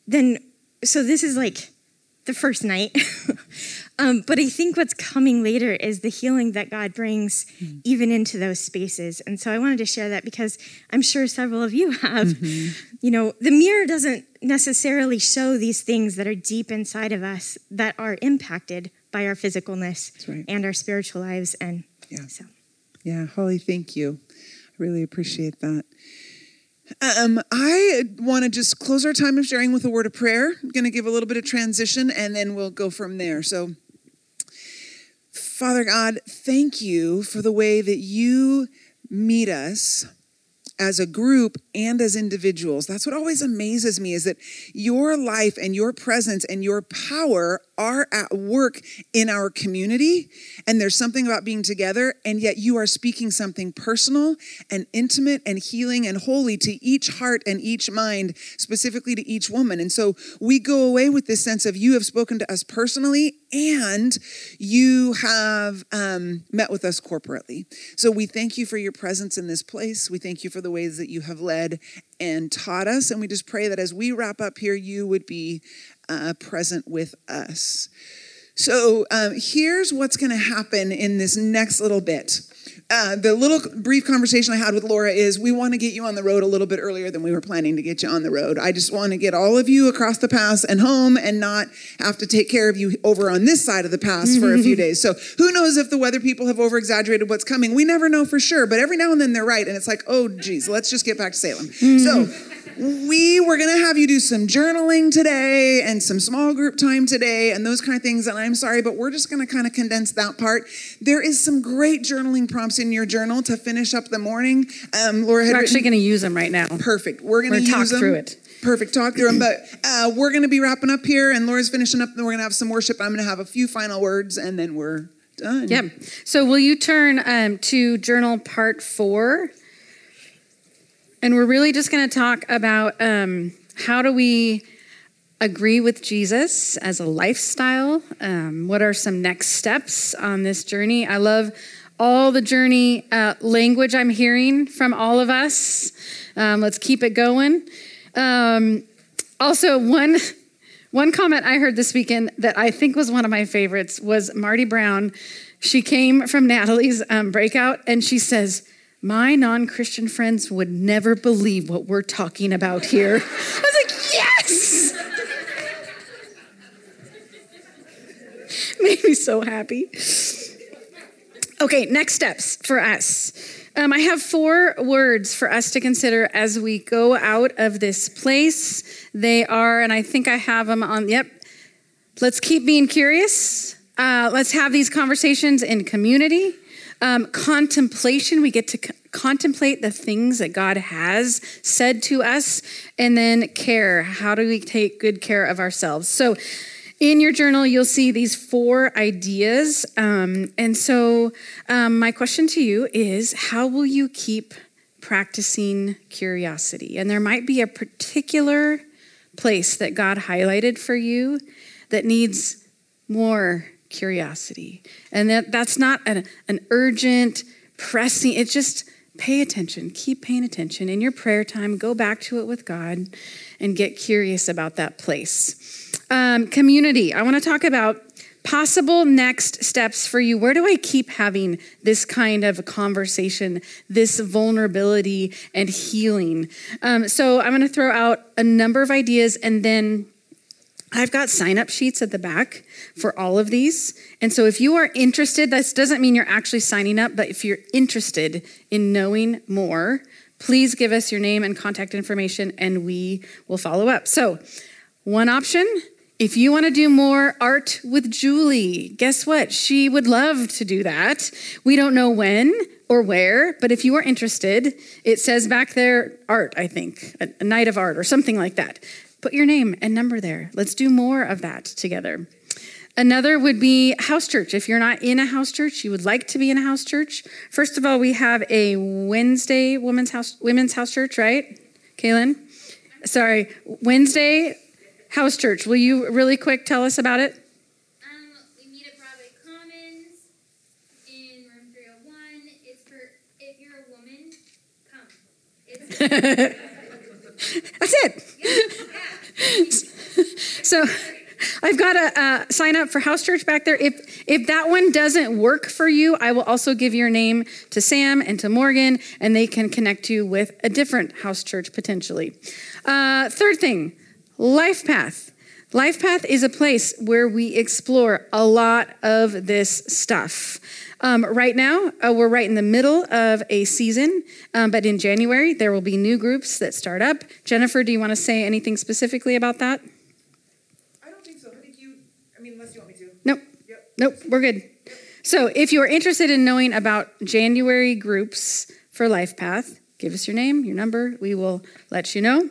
then, so this is like the first night. um, but I think what's coming later is the healing that God brings even into those spaces. And so I wanted to share that because I'm sure several of you have. You know, the mirror doesn't necessarily show these things that are deep inside of us that are impacted by our physicalness right. and our spiritual lives. And Yeah. so. Yeah, Holly, thank you. I really appreciate that. Um, I want to just close our time of sharing with a word of prayer. I'm going to give a little bit of transition and then we'll go from there. So, Father God, thank you for the way that you meet us as a group and as individuals. That's what always amazes me is that your life and your presence and your power are at work in our community. And there's something about being together, and yet you are speaking something personal and intimate and healing and holy to each heart and each mind, specifically to each woman. And so we go away with this sense of you have spoken to us personally and you have um, met with us corporately. So we thank you for your presence in this place. We thank you for the ways that you have led and taught us. And we just pray that as we wrap up here, you would be uh, present with us. So um, here's what's going to happen in this next little bit. Uh, the little brief conversation I had with Laura is we want to get you on the road a little bit earlier than we were planning to get you on the road. I just want to get all of you across the pass and home and not have to take care of you over on this side of the pass for a few days. So who knows if the weather people have over exaggerated what's coming? We never know for sure, but every now and then they're right. And it's like, oh, geez, let's just get back to Salem. So we were going to have you do some journaling today and some small group time today and those kind of things. And I'm sorry, but we're just going to kind of condense that part. There is some great journaling prompts in your journal to finish up the morning. Um, Laura had We're actually going to use them right now. Perfect. We're going to We're gonna use talk them. through it. Perfect. Talk through them. But uh, we're going to be wrapping up here, and Laura's finishing up. Then we're going to have some worship. I'm going to have a few final words, and then we're done. Yeah. So will you turn um, to journal part four? And we're really just going to talk about um, how do we agree with Jesus as a lifestyle? Um, what are some next steps on this journey? I love all the journey uh, language I'm hearing from all of us. Um, let's keep it going. Um, also, one one comment I heard this weekend that I think was one of my favorites was Marty Brown. She came from Natalie's um, breakout and she says, My non Christian friends would never believe what we're talking about here. I was like, Yes! Made me so happy. Okay, next steps for us. Um, I have four words for us to consider as we go out of this place. They are, and I think I have them on, yep. Let's keep being curious. Uh, let's have these conversations in community. Um, contemplation, we get to c- contemplate the things that God has said to us. And then care, how do we take good care of ourselves? So, in your journal, you'll see these four ideas. Um, and so, um, my question to you is how will you keep practicing curiosity? And there might be a particular place that God highlighted for you that needs more curiosity. And that, that's not an, an urgent, pressing, it's just pay attention, keep paying attention. In your prayer time, go back to it with God and get curious about that place. Um, community, I want to talk about possible next steps for you. Where do I keep having this kind of conversation, this vulnerability and healing? Um, so I'm going to throw out a number of ideas and then I've got sign up sheets at the back for all of these. And so if you are interested, this doesn't mean you're actually signing up, but if you're interested in knowing more, please give us your name and contact information and we will follow up. So, one option if you want to do more art with Julie, guess what? She would love to do that. We don't know when or where, but if you are interested, it says back there art, I think, a, night of art or something like that. Put your name and number there. Let's do more of that together. Another would be house church. If you're not in a house church, you would like to be in a house church. First of all, we have a Wednesday women's house women's house church, right? Kaylin? Sorry, Wednesday house church. Will you really quick tell us about it? We meet at Broadway Commons in room 301. It's for if you're a woman, come. It's That's it. so I've got a uh, sign up for house church back there. If if that one doesn't work for you, I will also give your name to Sam and to Morgan, and they can connect you with a different house church potentially. Uh, third thing, life path. Life Path is a place where we explore a lot of this stuff. Um, right now, uh, we're right in the middle of a season, um, but in January, there will be new groups that start up. Jennifer, do you want to say anything specifically about that? I don't think so. I think you, I mean, unless you want me to. Nope. Nope, we're good. So if you're interested in knowing about January groups for Life Path, give us your name, your number. We will let you know.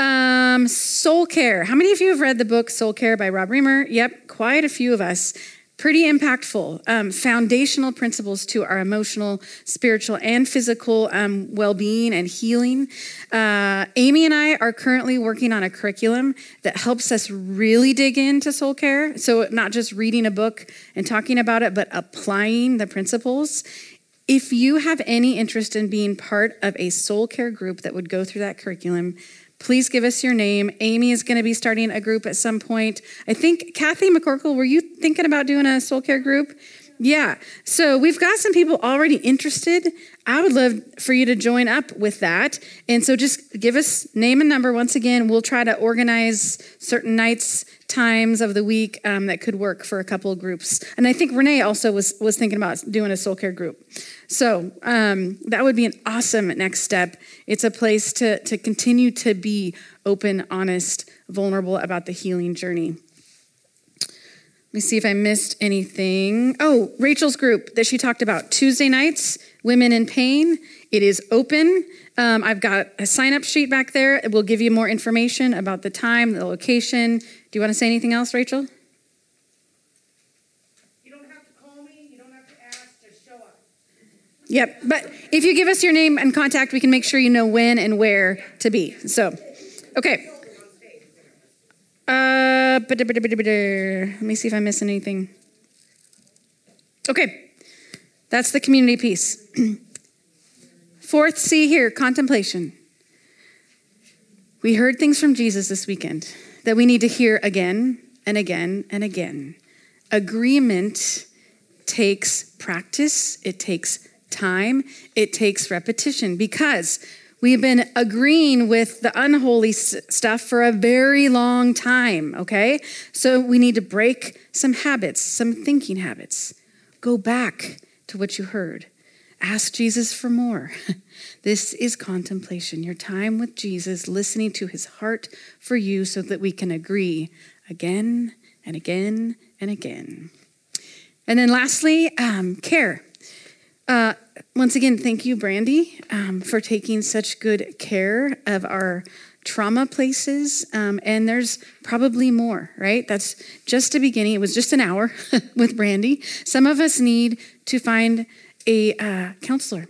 Um, Soul Care. How many of you have read the book Soul Care by Rob Reimer? Yep, quite a few of us. Pretty impactful, um, foundational principles to our emotional, spiritual, and physical um, well being and healing. Uh, Amy and I are currently working on a curriculum that helps us really dig into soul care. So, not just reading a book and talking about it, but applying the principles. If you have any interest in being part of a soul care group that would go through that curriculum, please give us your name. Amy is going to be starting a group at some point. I think, Kathy McCorkle, were you thinking about doing a soul care group? Yeah. So we've got some people already interested. I would love for you to join up with that. And so just give us name and number once again. We'll try to organize certain nights, times of the week um, that could work for a couple of groups. And I think Renee also was was thinking about doing a soul care group. So um, that would be an awesome next step. It's a place to to continue to be open, honest, vulnerable about the healing journey. Let me see if I missed anything. Oh, Rachel's group that she talked about Tuesday nights, Women in Pain. It is open. Um, I've got a sign up sheet back there. It will give you more information about the time, the location. Do you want to say anything else, Rachel? You don't have to call me. You don't have to ask. Just show up. Yep, but if you give us your name and contact, we can make sure you know when and where to be. So, okay. Uh, let me see if I'm missing anything. Okay, that's the community piece. Fourth C here contemplation. We heard things from Jesus this weekend that we need to hear again and again and again. Agreement takes practice, it takes time, it takes repetition because we've been agreeing with the unholy stuff for a very long time, okay? So we need to break some habits, some thinking habits. Go back to what you heard. Ask Jesus for more. This is contemplation, your time with Jesus, listening to his heart for you so that we can agree again and again and again. And then lastly, um, care. Uh, once again, thank you, Brandy, um, for taking such good care of our trauma places. Um, and there's probably more, right? That's just a beginning. It was just an hour with Brandy. Some of us need to find a uh, counselor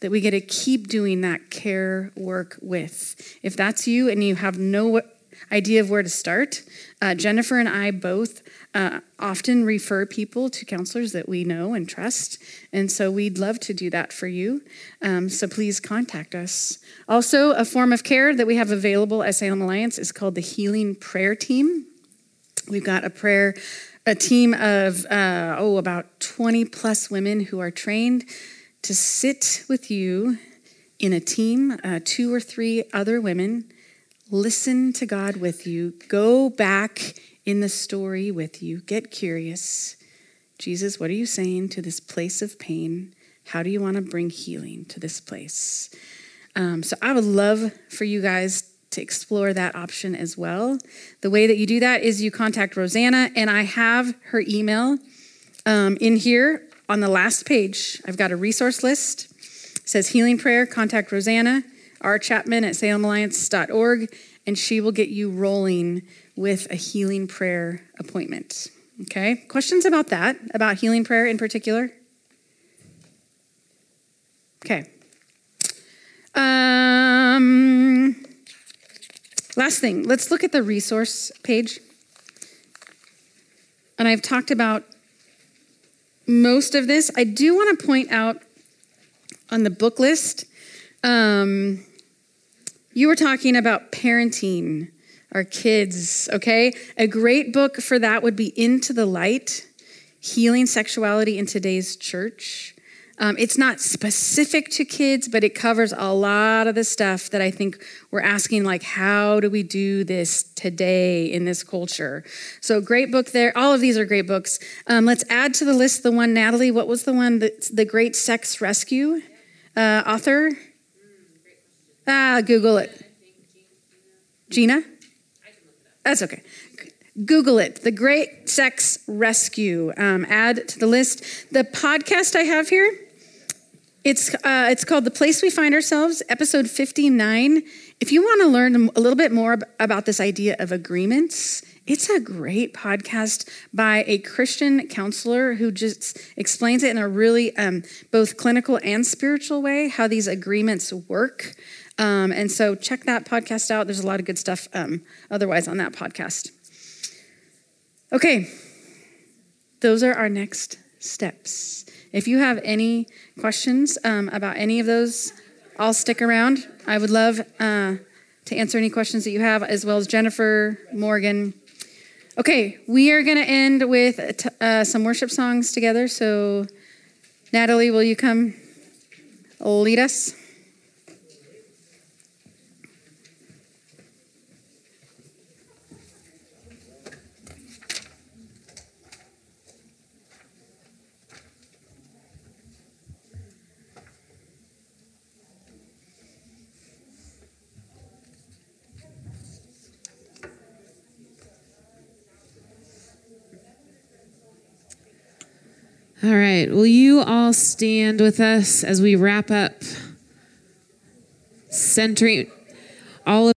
that we get to keep doing that care work with. If that's you and you have no idea of where to start, uh, Jennifer and I both uh, often refer people to counselors that we know and trust. And so we'd love to do that for you. Um, so please contact us. Also, a form of care that we have available at Salem Alliance is called the Healing Prayer Team. We've got a prayer, a team of, uh, oh, about 20 plus women who are trained to sit with you in a team, uh, two or three other women, listen to God with you, go back in the story with you, get curious. Jesus, what are you saying to this place of pain? How do you want to bring healing to this place? Um, so I would love for you guys to explore that option as well. The way that you do that is you contact Rosanna, and I have her email um, in here on the last page, I've got a resource list. It says healing prayer, contact Rosanna, R. Chapman at salemalliance.org, and she will get you rolling with a healing prayer appointment. Okay? Questions about that, about healing prayer in particular? Okay. Um, last thing, let's look at the resource page. And I've talked about most of this. I do want to point out on the book list, um, you were talking about parenting our kids, okay? A great book for that would be Into the Light Healing Sexuality in Today's Church. Um, it's not specific to kids, but it covers a lot of the stuff that I think we're asking, like, how do we do this today in this culture? So, great book there. All of these are great books. Um, let's add to the list the one, Natalie, what was the one that's the Great Sex Rescue uh, author? Ah, Google it. Gina? That's okay. Google it, The Great Sex Rescue. Um, add to the list. The podcast I have here, it's, uh, it's called The Place We Find Ourselves, episode 59. If you want to learn a little bit more about this idea of agreements, it's a great podcast by a Christian counselor who just explains it in a really um, both clinical and spiritual way how these agreements work. Um, and so check that podcast out. There's a lot of good stuff um, otherwise on that podcast. Okay, those are our next steps. If you have any questions um, about any of those, I'll stick around. I would love uh, to answer any questions that you have, as well as Jennifer, Morgan. Okay, we are going to end with uh, some worship songs together. So, Natalie, will you come lead us? All right. Will you all stand with us as we wrap up centering all of